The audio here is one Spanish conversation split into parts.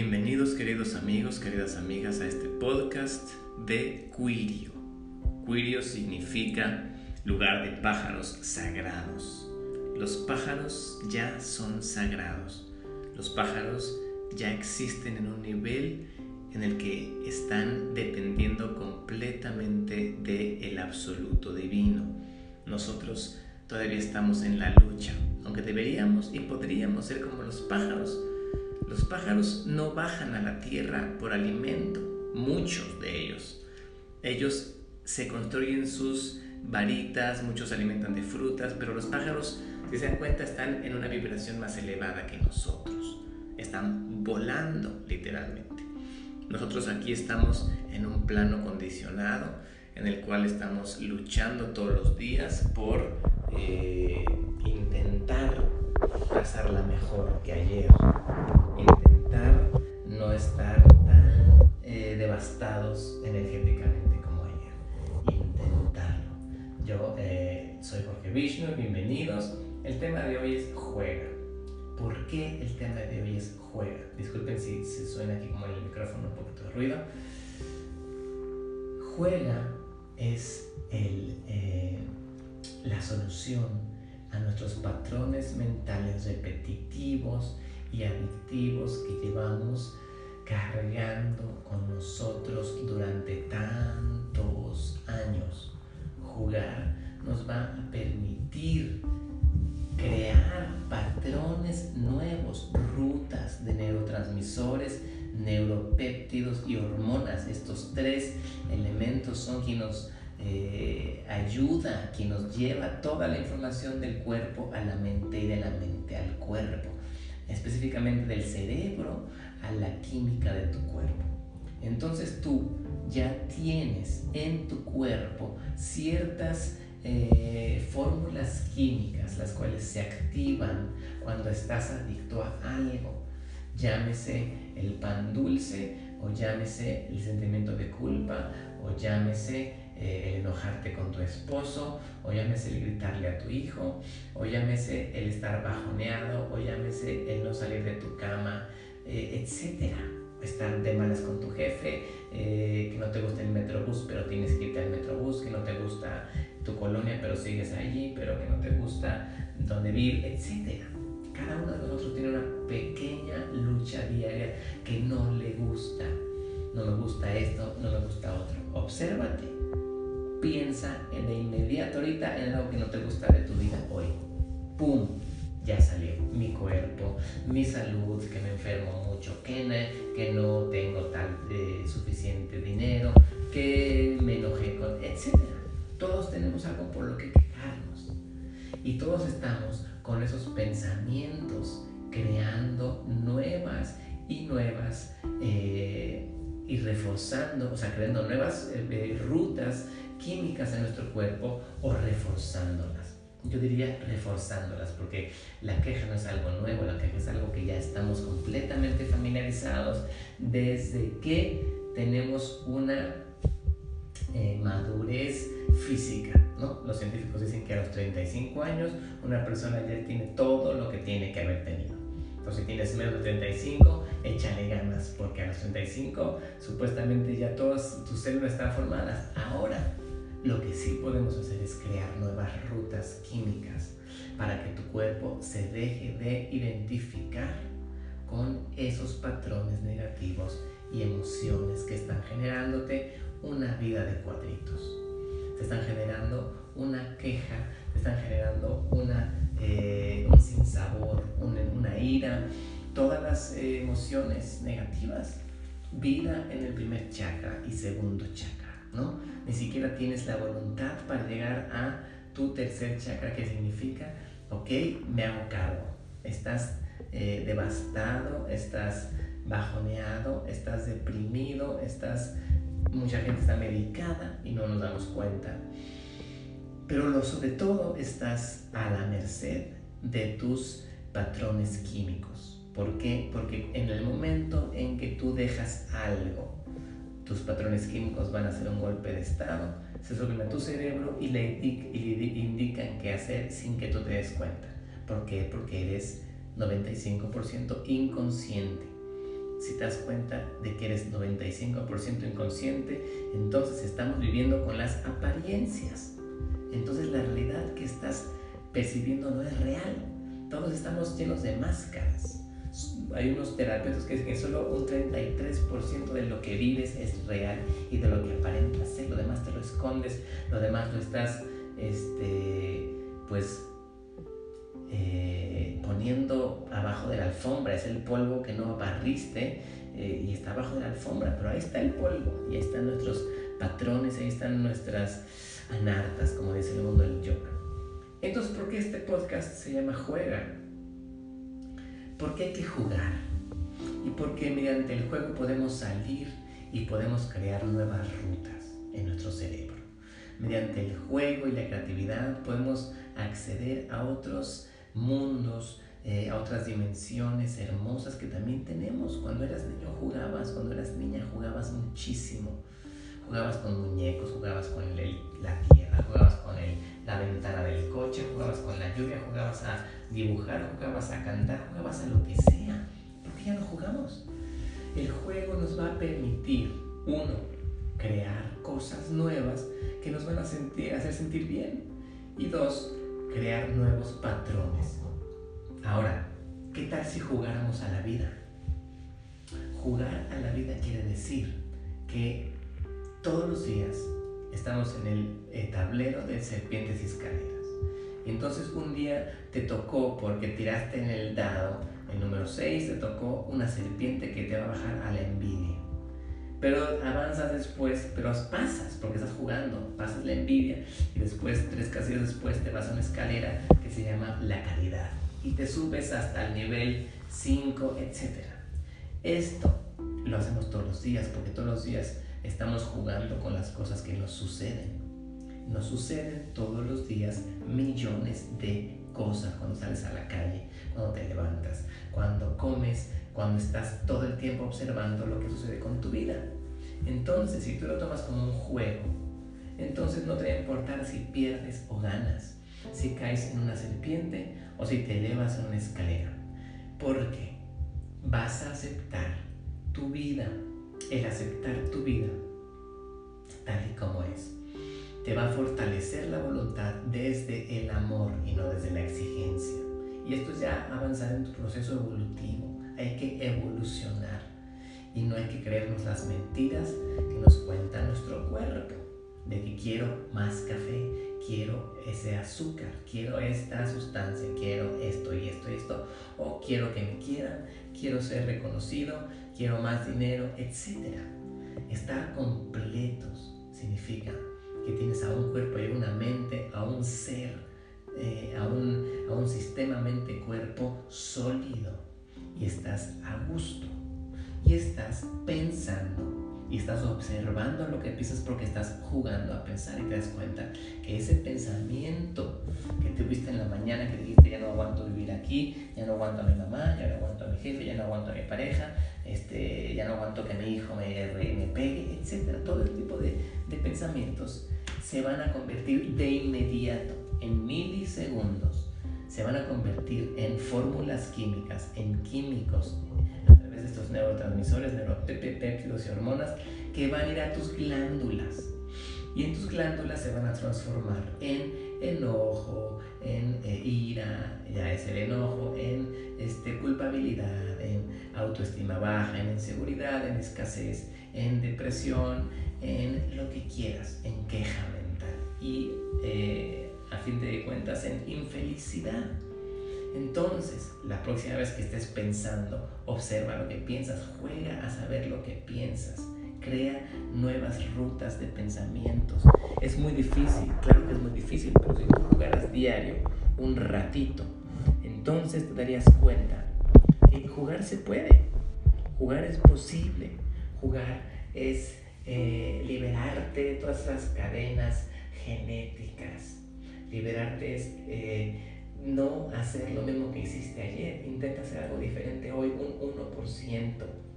Bienvenidos queridos amigos, queridas amigas a este podcast de Quirio. Quirio significa lugar de pájaros sagrados. Los pájaros ya son sagrados. Los pájaros ya existen en un nivel en el que están dependiendo completamente del el absoluto divino. Nosotros todavía estamos en la lucha, aunque deberíamos y podríamos ser como los pájaros. Los pájaros no bajan a la tierra por alimento, muchos de ellos. Ellos se construyen sus varitas, muchos se alimentan de frutas, pero los pájaros, si se dan cuenta, están en una vibración más elevada que nosotros. Están volando literalmente. Nosotros aquí estamos en un plano condicionado en el cual estamos luchando todos los días por eh, intentar pasarla mejor que ayer, intentar no estar tan eh, devastados energéticamente como ayer, intentarlo. Yo eh, soy Jorge Vishnu, bienvenidos. El tema de hoy es juega. ¿Por qué el tema de hoy es juega? Disculpen si, si suena aquí como en el micrófono un poquito de ruido. Juega es el, eh, la solución a nuestros patrones mentales repetitivos y adictivos que llevamos cargando con nosotros durante tantos años. Jugar nos va a permitir crear patrones nuevos, rutas de neurotransmisores, neuropéptidos y hormonas. Estos tres elementos son quienes nos eh, ayuda, quien nos lleva toda la información del cuerpo a la mente y de la mente al cuerpo, específicamente del cerebro a la química de tu cuerpo. Entonces tú ya tienes en tu cuerpo ciertas eh, fórmulas químicas, las cuales se activan cuando estás adicto a algo. Llámese el pan dulce, o llámese el sentimiento de culpa, o llámese eh, el enojarte con tu esposo, o llámese el gritarle a tu hijo, o llámese el estar bajoneado, o llámese el no salir de tu cama, eh, etcétera. Estar de malas con tu jefe, que no te gusta el metrobús, pero tienes que irte al metrobús, que no te gusta tu colonia, pero sigues allí, pero que no te gusta donde vivir, etc. Cada uno de nosotros tiene una pequeña lucha diaria que no le gusta. No me gusta esto, no me gusta otro. Obsérvate. Piensa en de inmediato ahorita en algo que no te gusta de tu vida hoy. ¡Pum! Ya salió mi cuerpo, mi salud, que me enfermo mucho, que, que no tengo tal eh, suficiente dinero, que me enojé con, etcétera todos tenemos algo por lo que quejarnos. Y todos estamos con esos pensamientos creando nuevas y nuevas eh, y reforzando, o sea, creando nuevas eh, rutas químicas en nuestro cuerpo o reforzándolas. Yo diría reforzándolas, porque la queja no es algo nuevo, la queja es algo que ya estamos completamente familiarizados desde que tenemos una eh, madurez física. ¿no? Los científicos dicen que a los 35 años una persona ya tiene todo lo que tiene que haber tenido. Entonces, si tienes menos de 35, échale ganas, porque a los 35 supuestamente ya todas tus células están formadas. Ahora, lo que sí podemos hacer es crear nuevas rutas químicas para que tu cuerpo se deje de identificar con esos patrones negativos y emociones que están generándote una vida de cuadritos. Te están generando una queja, te están generando una, ira, todas las eh, emociones negativas. Vida en el primer chakra y segundo chakra, ¿no? Ni siquiera tienes la voluntad para llegar a tu tercer chakra, que significa, ok, me hago cargo. Estás eh, devastado, estás bajoneado, estás deprimido, estás mucha gente está medicada y no nos damos cuenta. Pero lo, sobre todo estás a la merced de tus patrones químicos. ¿Por qué? Porque en el momento en que tú dejas algo, tus patrones químicos van a hacer un golpe de estado, se suben a tu cerebro y le, indican qué hacer sin que tú te des cuenta. ¿Por qué? Porque eres 95% inconsciente. si te das cuenta de que eres 95% inconsciente, entonces estamos viviendo con las apariencias. Entonces la realidad que estás percibiendo no es real. Todos estamos llenos de máscaras. Hay unos terapeutas que dicen que solo un 33% de lo que vives es real y de lo que aparenta ser. Lo demás te lo escondes, lo demás lo estás, este, pues, eh, poniendo abajo de la alfombra. Es el polvo que no barriste eh, y está abajo de la alfombra, pero ahí está el polvo y ahí están nuestros patrones, ahí están nuestras anartas, como dice el mundo del yoga. Entonces, ¿por qué este podcast se llama Juega? Porque hay que jugar. Y porque mediante el juego podemos salir y podemos crear nuevas rutas en nuestro cerebro. Mediante el juego y la creatividad podemos acceder a otros mundos, eh, a otras dimensiones hermosas que también tenemos. Cuando eras niño jugabas, cuando eras niña jugabas muchísimo. Jugabas con muñecos, jugabas con la tierra, jugabas con la ventana del coche, jugabas con la lluvia, jugabas a dibujar, jugabas a cantar, jugabas a lo que sea. ¿Por qué ya no jugamos? El juego nos va a permitir, uno, crear cosas nuevas que nos van a sentir, hacer sentir bien. Y dos, crear nuevos patrones. Ahora, ¿qué tal si jugáramos a la vida? Jugar a la vida quiere decir que todos los días estamos en el eh, tablero de serpientes y escaleras. Y entonces un día te tocó, porque tiraste en el dado, el número 6, te tocó una serpiente que te va a bajar a la envidia. Pero avanzas después, pero pasas, porque estás jugando, pasas la envidia y después, tres casillas después, te vas a una escalera que se llama la caridad y te subes hasta el nivel 5, etc. Esto lo hacemos todos los días, porque todos los días estamos jugando con las cosas que nos suceden. Nos suceden todos los días millones de cosas cuando sales a la calle, cuando te levantas, cuando comes, cuando estás todo el tiempo observando lo que sucede con tu vida. Entonces, si tú lo tomas como un juego, entonces no te va a importar si pierdes o ganas, si caes en una serpiente o si te elevas en una escalera, porque vas a aceptar tu vida, el aceptar tu vida tal y como es. Te va a fortalecer la voluntad desde el amor y no desde la exigencia. Y esto es ya avanzar en tu proceso evolutivo hay que evolucionar y no hay que creernos las mentiras que nos cuenta nuestro cuerpo de que quiero más café, quiero ese azúcar, quiero esta sustancia, quiero esto y esto y esto, o quiero que me quieran, quiero ser reconocido, quiero más dinero, etc. Estar completos significa que tienes a un cuerpo y una mente, a un ser, eh, a, un, a un sistema mente-cuerpo sólido. Y estás a gusto. Y estás pensando. Y estás observando lo que piensas porque estás jugando a pensar y te das cuenta que ese pensamiento que tuviste en la mañana que dijiste ya no aguanto vivir aquí, ya no aguanto a mi mamá, ya no aguanto a mi jefe, ya no aguanto a mi pareja, este, ya no aguanto que mi hijo me, me pegue, etc. Todo el tipo de, de pensamientos se van a convertir de inmediato, en milisegundos, se van a convertir en fórmulas químicas, en químicos, a través de estos neurotransmisores, neuropéptidos y hormonas, que van a ir a tus glándulas. Y en tus glándulas se van a transformar en enojo, en eh, ira, ya es el enojo, en este, culpabilidad, en autoestima baja, en inseguridad, en escasez, en depresión, en lo que quieras, en queja mental. Y eh, a fin de cuentas en infelicidad. Entonces, la próxima vez que estés pensando, observa lo que piensas, juega a saber lo que piensas, crea nuevas rutas de pensamientos. Es muy difícil, claro que es muy difícil, pero si tú jugaras diario, un ratito, entonces te darías cuenta que jugar se puede, jugar es posible, jugar es eh, liberarte de todas esas cadenas genéticas Liberarte es eh, no hacer lo mismo que hiciste ayer. Intenta hacer algo diferente hoy, un 1%.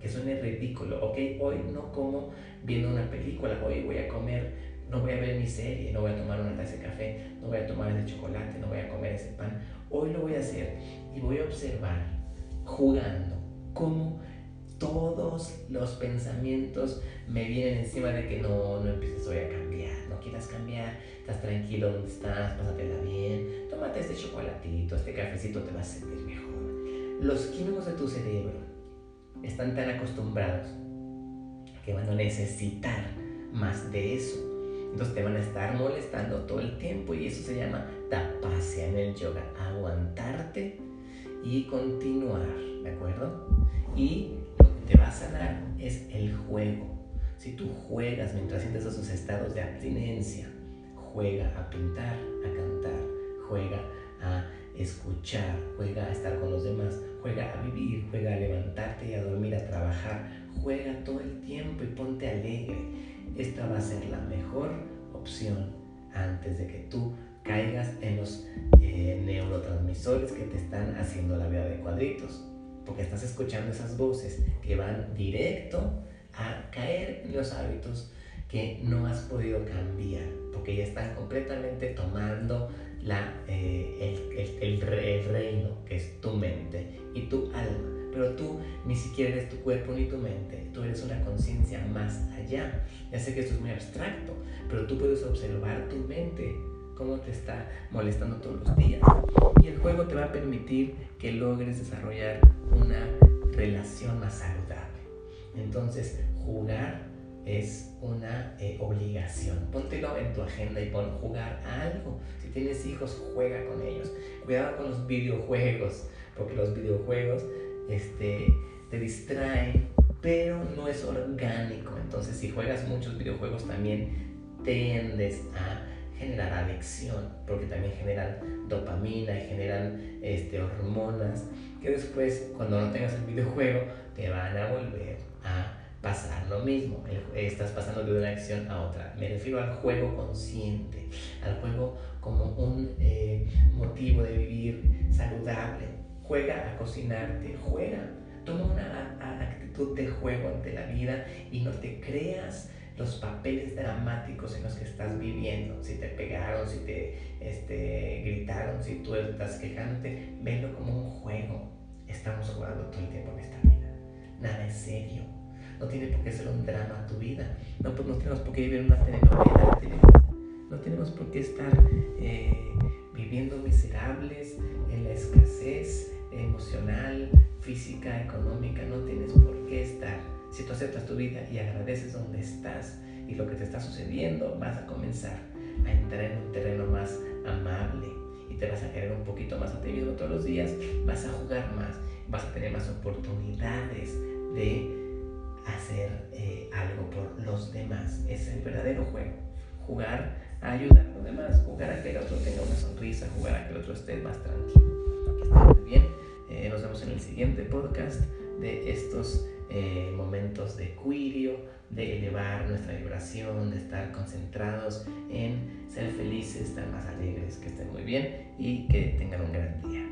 Que suene ridículo, ok, hoy no como viendo una película, hoy voy a comer, no voy a ver mi serie, no voy a tomar una taza de café, no voy a tomar ese chocolate, no voy a comer ese pan. Hoy lo voy a hacer y voy a observar, jugando, cómo todos los pensamientos me vienen encima de que no, no empieces hoy a cambiar, no quieras cambiar, estás tranquilo donde estás, pásatela bien, tómate este chocolatito, este cafecito te va a sentir mejor. Los químicos de tu cerebro están tan acostumbrados que van a necesitar más de eso. Entonces te van a estar molestando todo el tiempo y eso se llama tapasya en el yoga, aguantarte y continuar, ¿de acuerdo? Y te va a sanar es el juego. Si tú juegas mientras sientes esos estados de abstinencia, juega a pintar, a cantar, juega a escuchar, juega a estar con los demás, juega a vivir, juega a levantarte y a dormir, a trabajar, juega todo el tiempo y ponte alegre. Esta va a ser la mejor opción antes de que tú caigas en los eh, neurotransmisores que te están haciendo la vida de cuadritos porque estás escuchando esas voces que van directo a caer en los hábitos que no has podido cambiar, porque ya están completamente tomando la, eh, el, el, reino que es tu mente y tu alma. Pero tú ni siquiera eres tu cuerpo ni tu mente, tú eres una conciencia más allá. Ya sé que esto es muy abstracto, pero tú puedes observar tu mente cómo te está molestando todos los días. Y el juego te va a permitir que logres desarrollar una relación más saludable. Entonces, jugar es una eh, obligación. Póntelo en tu agenda y pon jugar algo. Si tienes hijos, juega con ellos. Cuidado con los videojuegos, porque los videojuegos este, te distraen, pero no es orgánico. Entonces, si juegas muchos videojuegos, también tiendes a generar adicción, porque también generan dopamina y generan este, hormonas que después, cuando no tengas el videojuego, te van a volver a pasar lo mismo. Estás pasando de una acción a otra. Me refiero al juego consciente, al juego como un eh, motivo de vivir saludable. Juega a cocinarte, juega. Toma una actitud de juego ante la vida y no te creas los papeles dramáticos en los que estás viviendo. Si te pegaron, si te este, gritaron, si tú estás quejándote, velo como un juego. Estamos jugando todo el tiempo en esta vida. Nada es serio. No tiene por qué ser un drama tu vida. No, pues no tenemos por qué vivir una telenovela No tenemos por qué estar eh, viviendo miserables en la escasez emocional, física, económica. No tienes por qué estar si tú aceptas tu vida y agradeces donde estás y lo que te está sucediendo, vas a comenzar a entrar en un terreno más amable y te vas a querer un poquito más a ti mismo todos los días, vas a jugar más, vas a tener más oportunidades de hacer eh, algo por los demás. Es el verdadero juego. Jugar a ayudar a los demás, jugar a que el otro tenga una sonrisa, jugar a que el otro esté más tranquilo. Que esté muy bien. Eh, nos vemos en el siguiente podcast de estos eh, momentos de cuirio, de elevar nuestra vibración, de estar concentrados en ser felices, estar más alegres, que estén muy bien y que tengan un gran día.